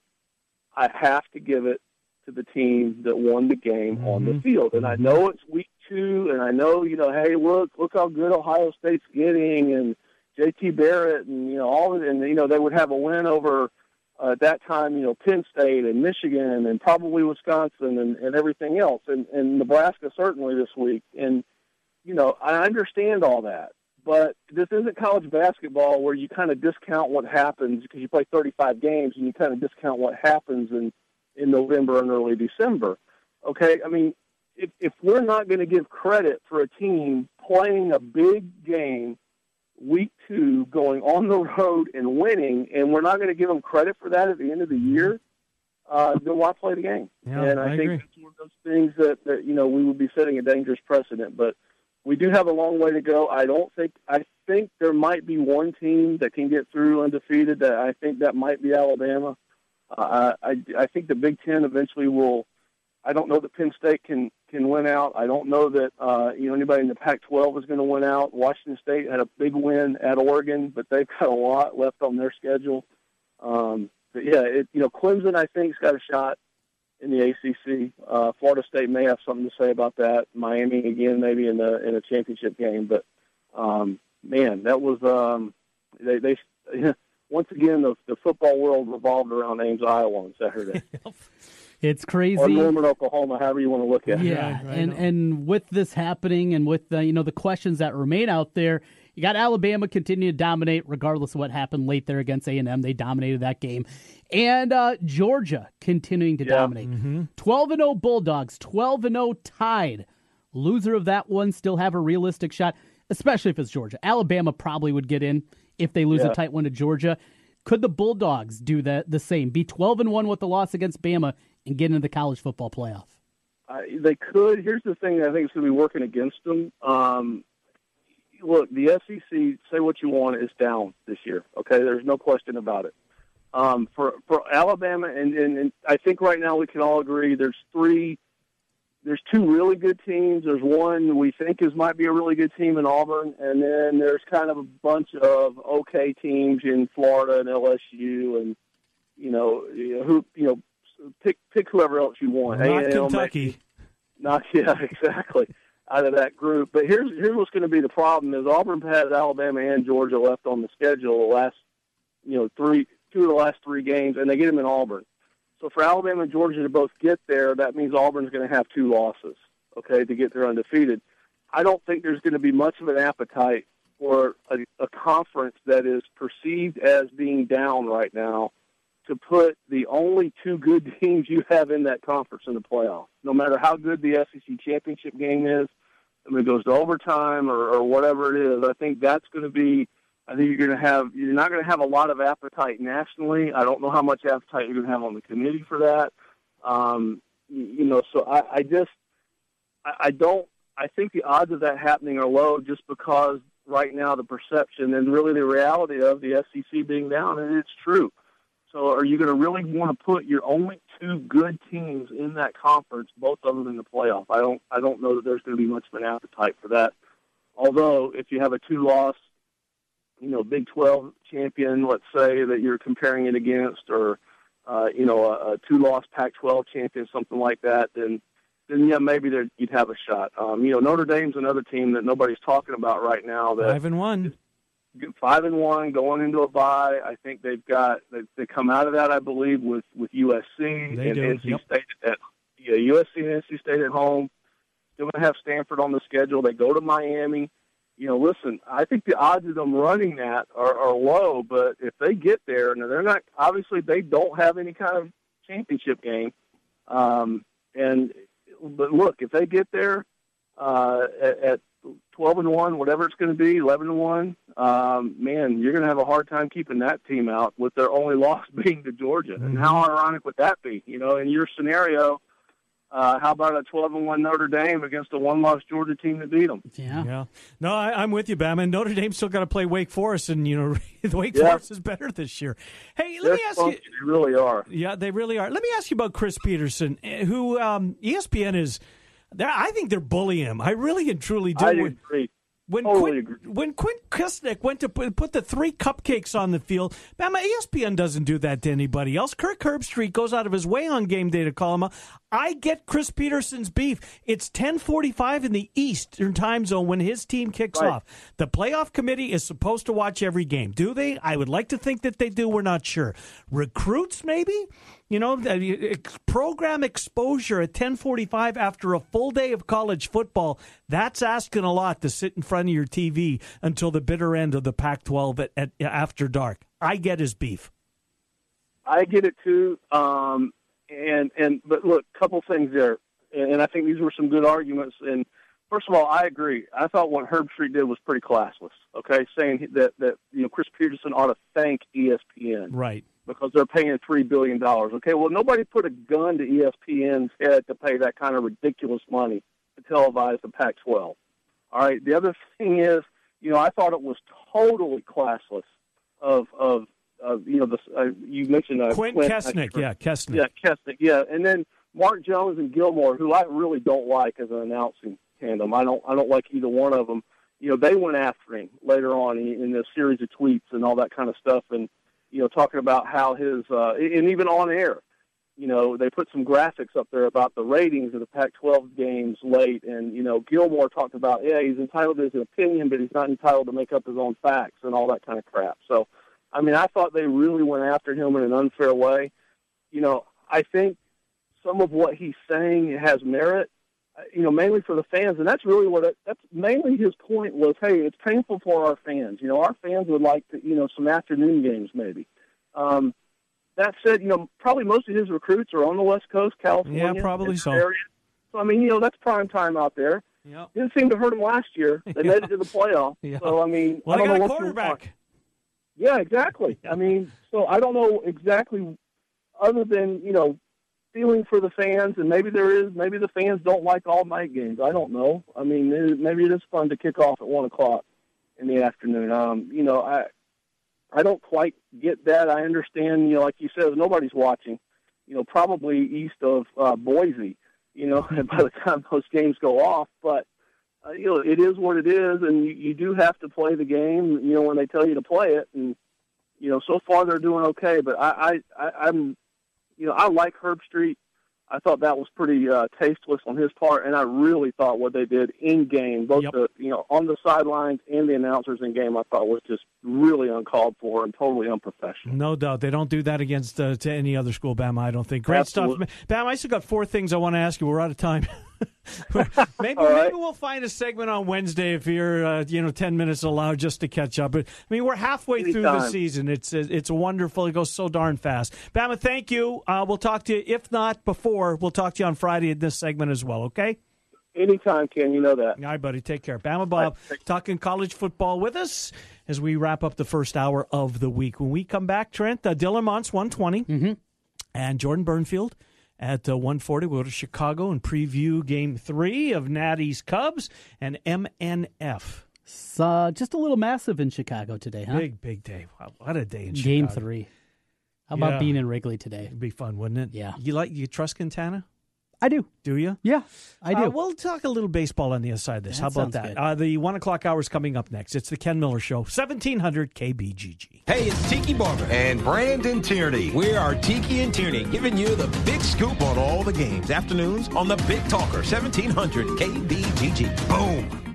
I have to give it to the team that won the game on the mm-hmm. field. And I mm-hmm. know it's week two, and I know you know, hey, look, look how good Ohio State's getting, and J.T. Barrett, and you know all of it, and you know they would have a win over uh, at that time, you know, Penn State and Michigan, and probably Wisconsin, and, and everything else, and, and Nebraska certainly this week, and you know, I understand all that. But this isn't college basketball where you kind of discount what happens because you play 35 games and you kind of discount what happens in, in November and early December. Okay, I mean, if, if we're not going to give credit for a team playing a big game week two, going on the road and winning, and we're not going to give them credit for that at the end of the year, uh, then why play the game? Yeah, and I, I think that's one of those things that, that you know we would be setting a dangerous precedent. But we do have a long way to go. I don't think I think there might be one team that can get through undefeated. That I think that might be Alabama. Uh, I I think the Big Ten eventually will. I don't know that Penn State can can win out. I don't know that uh, you know anybody in the Pac-12 is going to win out. Washington State had a big win at Oregon, but they've got a lot left on their schedule. Um, but yeah, it, you know Clemson I think's got a shot in the ACC. Uh, Florida State may have something to say about that. Miami again, maybe in the in a championship game. But um, man, that was um, they they once again the the football world revolved around Ames, Iowa on Saturday. It's crazy. or Norman, Oklahoma, however you want to look at it. Yeah, and and with this happening, and with the, you know the questions that remain out there, you got Alabama continue to dominate regardless of what happened late there against A and M. They dominated that game, and uh, Georgia continuing to dominate. Twelve and zero Bulldogs, twelve and zero tied. Loser of that one still have a realistic shot, especially if it's Georgia. Alabama probably would get in if they lose Yeah. a tight one to Georgia. Could the Bulldogs do that the same? Be twelve and one with the loss against Bama and get into the college football playoff? Uh, they could. Here's the thing I think is going to be working against them. Um, look, the SEC, say what you want, is down this year. Okay, there's no question about it. Um, for for Alabama, and, and, and I think right now we can all agree there's three, there's two really good teams. There's one we think is might be a really good team in Auburn, and then there's kind of a bunch of okay teams in Florida and LSU, and you know you know, who you know pick pick whoever else you want. Not A&M, Kentucky. not yeah, exactly. Out of that group, but here's here's what's going to be the problem: is Auburn has Alabama and Georgia left on the schedule the last, you know, three two of the last three games, and they get them in Auburn. So for Alabama and Georgia to both get there, that means Auburn's going to have two losses, okay, to get there undefeated. I don't think there's going to be much of an appetite for a, a conference that is perceived as being down right now to put the only two good teams you have in that conference in the playoff. No matter how good the SEC championship game is, I mean, it goes to overtime or, or whatever it is. I think that's going to be. I think you're going to have. You're not going to have a lot of appetite nationally. I don't know how much appetite you're going to have on the committee for that. Um, you, you know, so I, I just, I, I don't. I think the odds of that happening are low, just because right now the perception and really the reality of the SEC being down, and it's true. So are you going to really want to put your only two good teams in that conference, both of them in the playoff? I don't I don't know that there's going to be much of an appetite for that. Although if you have a two loss, you know, Big 12 champion, let's say that you're comparing it against or uh, you know, a, a two loss Pac 12 champion, something like that, then then yeah, maybe there, you'd have a shot. Um, you know, Notre Dame's another team that nobody's talking about right now that Five and one. Five and one going into a bye. I think they've got they, they come out of that, I believe, with with USC They and do, NC yep. State at yeah, USC and NC State at home. Still going to have Stanford on the schedule. They go to Miami. You know, listen, I think the odds of them running that are, are low, but if they get there, and they're not obviously they don't have any kind of championship game. Um, and but look, if they get there uh, at, at twelve and one, whatever it's going to be, eleven and one. Um, man, you're going to have a hard time keeping that team out with their only loss being to Georgia. Mm-hmm. And how ironic would that be? You know, in your scenario, uh, how about a 12 and 1 Notre Dame against a one loss Georgia team that beat them? Yeah. Yeah. No, I, am with you, Bam. And Notre Dame's still got to play Wake Forest, and, you know, Wake yeah. Forest is better this year. Hey, let They're me ask you. They really are. Yeah, they really are. Let me ask you about Chris Petersen, eh, who um, ESPN is. I think they're bullying him. I really and truly do. I agree. When totally Quint, when Quint Kessenich went to put, put, the three cupcakes on the field, Bama ESPN doesn't do that to anybody else. Kirk Herbstreit goes out of his way on game day to call him. A, I get Chris Petersen's beef. It's ten forty five in the Eastern time zone when his team kicks right. off. The playoff committee is supposed to watch every game. Do they? I would like to think that they do. We're not sure. Recruits, maybe. You know, program exposure at 10:45 after a full day of college football. That's asking a lot to sit in front of your TV until the bitter end of the Pac-12 at, at after dark. I get his beef. I get it too. Um, and and but look, couple things there, and I think these were some good arguments. And first of all, I agree. I thought what Herbstreit did was pretty classless. Okay, saying that that you know Chris Petersen ought to thank ESPN. Right because they're paying three billion dollars. Okay, well nobody put a gun to ESPN's head to pay that kind of ridiculous money to televise the Pac-12. All right. The other thing is, you know, I thought it was totally classless of of, of you know the uh, you mentioned uh, Quint, Quint yeah, Kessenich, yeah, Kessenich, yeah, and then Mark Jones and Gilmore, who I really don't like as an announcing tandem. I don't I don't like either one of them. You know, they went after him later on in, in this series of tweets and all that kind of stuff, and you know, talking about how his, uh, and even on air, you know, they put some graphics up there about the ratings of the Pac-12 games late, and you know, Gilmore talked about, yeah, he's entitled to his opinion, but he's not entitled to make up his own facts and all that kind of crap. So, I mean, I thought they really went after him in an unfair way. You know, I think some of what he's saying has merit, you know, mainly for the fans, and that's really what it, that's mainly his point was. Hey, it's painful for our fans. You know, our fans would like to, you know, some afternoon games maybe. Um, that said, you know, probably most of his recruits are on the West Coast, California. Yeah, probably so. Area. So I mean, you know, that's prime time out there. Yep. Didn't seem to hurt them last year. They yeah. made it to the playoff. Yeah. So I mean, well, I don't they got know a quarterback. Yeah, exactly. I mean, so I don't know exactly, other than you know, feeling for the fans, and maybe there is, maybe the fans don't like all night games. I don't know. I mean, maybe it is fun to kick off at one o'clock in the afternoon. Um, you know, I I don't quite get that. I understand, you know, like you said, nobody's watching. You know, probably east of uh, Boise. You know, by the time those games go off, but uh, you know, it is what it is, and you, you do have to play the game. You know, when they tell you to play it, and you know, so far they're doing okay. But I, I, I I'm, you know, I like Herbstreit. I thought that was pretty uh, tasteless on his part, and I really thought what they did in game, both Yep. the you know on the sidelines and the announcers in game, I thought was just really uncalled for and totally unprofessional. No doubt. They don't do that against uh, to any other school, Bama, I don't think. Great Absolutely. stuff. Bama, I still got four things I want to ask you. We're out of time. maybe All right. maybe we'll find a segment on Wednesday if you're uh, you know ten minutes allowed just to catch up. But I mean we're halfway through the season. It's it's wonderful. It goes so darn fast. Bama, thank you. Uh, we'll talk to you if not before. We'll talk to you on Friday in this segment as well. Okay. Anytime, Ken, you know that. All right, buddy. Take care. Bama Bob talking college football with us as we wrap up the first hour of the week. When we come back, Trent, uh, Dylan Montz, 120, and Jordan Bernfield at uh, 140. We'll go to Chicago and preview game three of Natty's Cubs and MNF. It's, uh, just a little massive in Chicago today, huh? Big, big day. Wow, what a day in Game Chicago. three. How about Yeah. being in Wrigley today? It'd be fun, wouldn't it? Yeah. You like you trust Quintana? I do. Do you? Yeah, I do. Uh, we'll talk a little baseball on the other side of this. That How about that? Uh, the one o'clock hour is coming up next. It's the Ken Miller Show, 1700 KBGG. Hey, it's Tiki Barber and Brandon Tierney. We are Tiki and Tierney giving you the big scoop on all the games. Afternoons on the Big Talker, 1700 KBGG. Boom.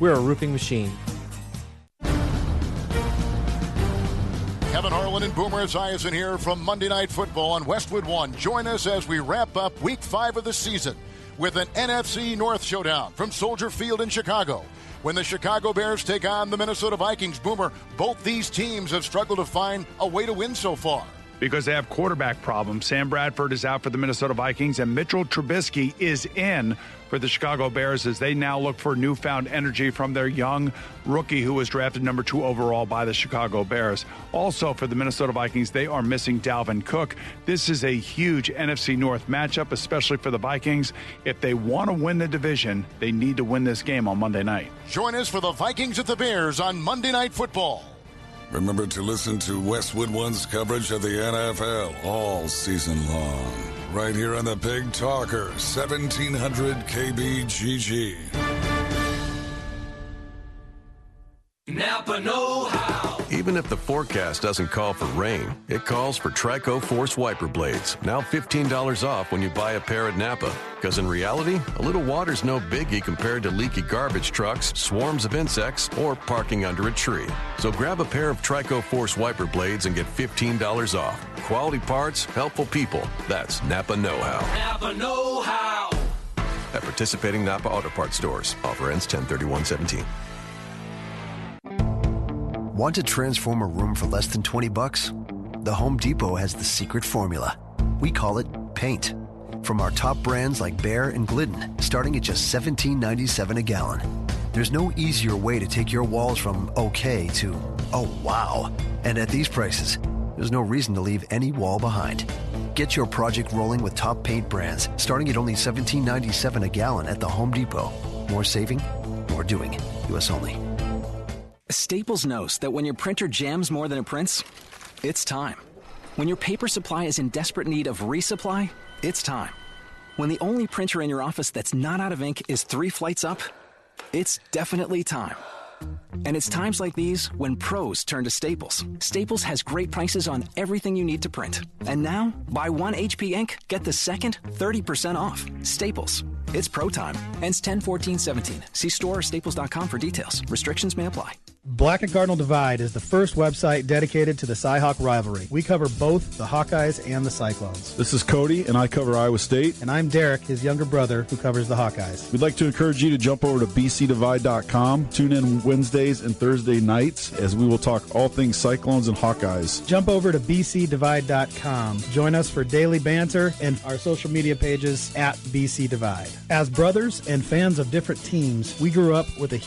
We're a roofing machine. Kevin Harlan and Boomer Esiason here from Monday Night Football on Westwood One. Join us as we wrap up Week Five of the season with an NFC North showdown from Soldier Field in Chicago. When the Chicago Bears take on the Minnesota Vikings, Boomer, both these teams have struggled to find a way to win so far because they have quarterback problems. Sam Bradford is out for the Minnesota Vikings, and Mitchell Trubisky is in for the Chicago Bears as they now look for newfound energy from their young rookie who was drafted number two overall by the Chicago Bears. Also, for the Minnesota Vikings, they are missing Dalvin Cook. This is a huge NFC North matchup, especially for the Vikings. If they want to win the division, they need to win this game on Monday night. Join us for the Vikings at the Bears on Monday Night Football. Remember to listen to Westwood One's coverage of the NFL all season long. Right here on the Big Talker, 1700 KBGG. Napa Know How. Even if the forecast doesn't call for rain, it calls for Trico Force wiper blades. Now $15 off when you buy a pair at Napa. Because in reality, a little water's no biggie compared to leaky garbage trucks, swarms of insects, or parking under a tree. So grab a pair of Trico Force wiper blades and get $15 off. Quality parts, helpful people. That's Napa Know How. Napa Know How. At participating Napa Auto Parts stores. Offer ends 103117. Want to transform a room for less than 20 bucks? The Home Depot has the secret formula. We call it paint. From our top brands like Behr and Glidden, starting at just $17.97 a gallon. There's no easier way to take your walls from okay to oh wow. And at these prices, there's no reason to leave any wall behind. Get your project rolling with top paint brands, starting at only $17.97 a gallon at the Home Depot. More saving, more doing. U.S. only. Staples knows that when your printer jams more than it prints, it's time. When your paper supply is in desperate need of resupply, it's time. When the only printer in your office that's not out of ink is three flights up, it's definitely time. And it's times like these when pros turn to Staples. Staples has great prices on everything you need to print. And now, buy one HP ink, get the second 30% off. Staples. It's pro time. Ends 10 14 17. See store or staples.com for details. Restrictions may apply. Black and Cardinal Divide is the first website dedicated to the Cyhawk rivalry. We cover both the Hawkeyes and the Cyclones. This is Cody, and I cover Iowa State. And I'm Derek, his younger brother, who covers the Hawkeyes. We'd like to encourage you to jump over to bcdivide.com. Tune in Wednesdays and Thursday nights as we will talk all things Cyclones and Hawkeyes. Jump over to bcdivide.com. Join us for daily banter and our social media pages at BC Divide. As brothers and fans of different teams, we grew up with a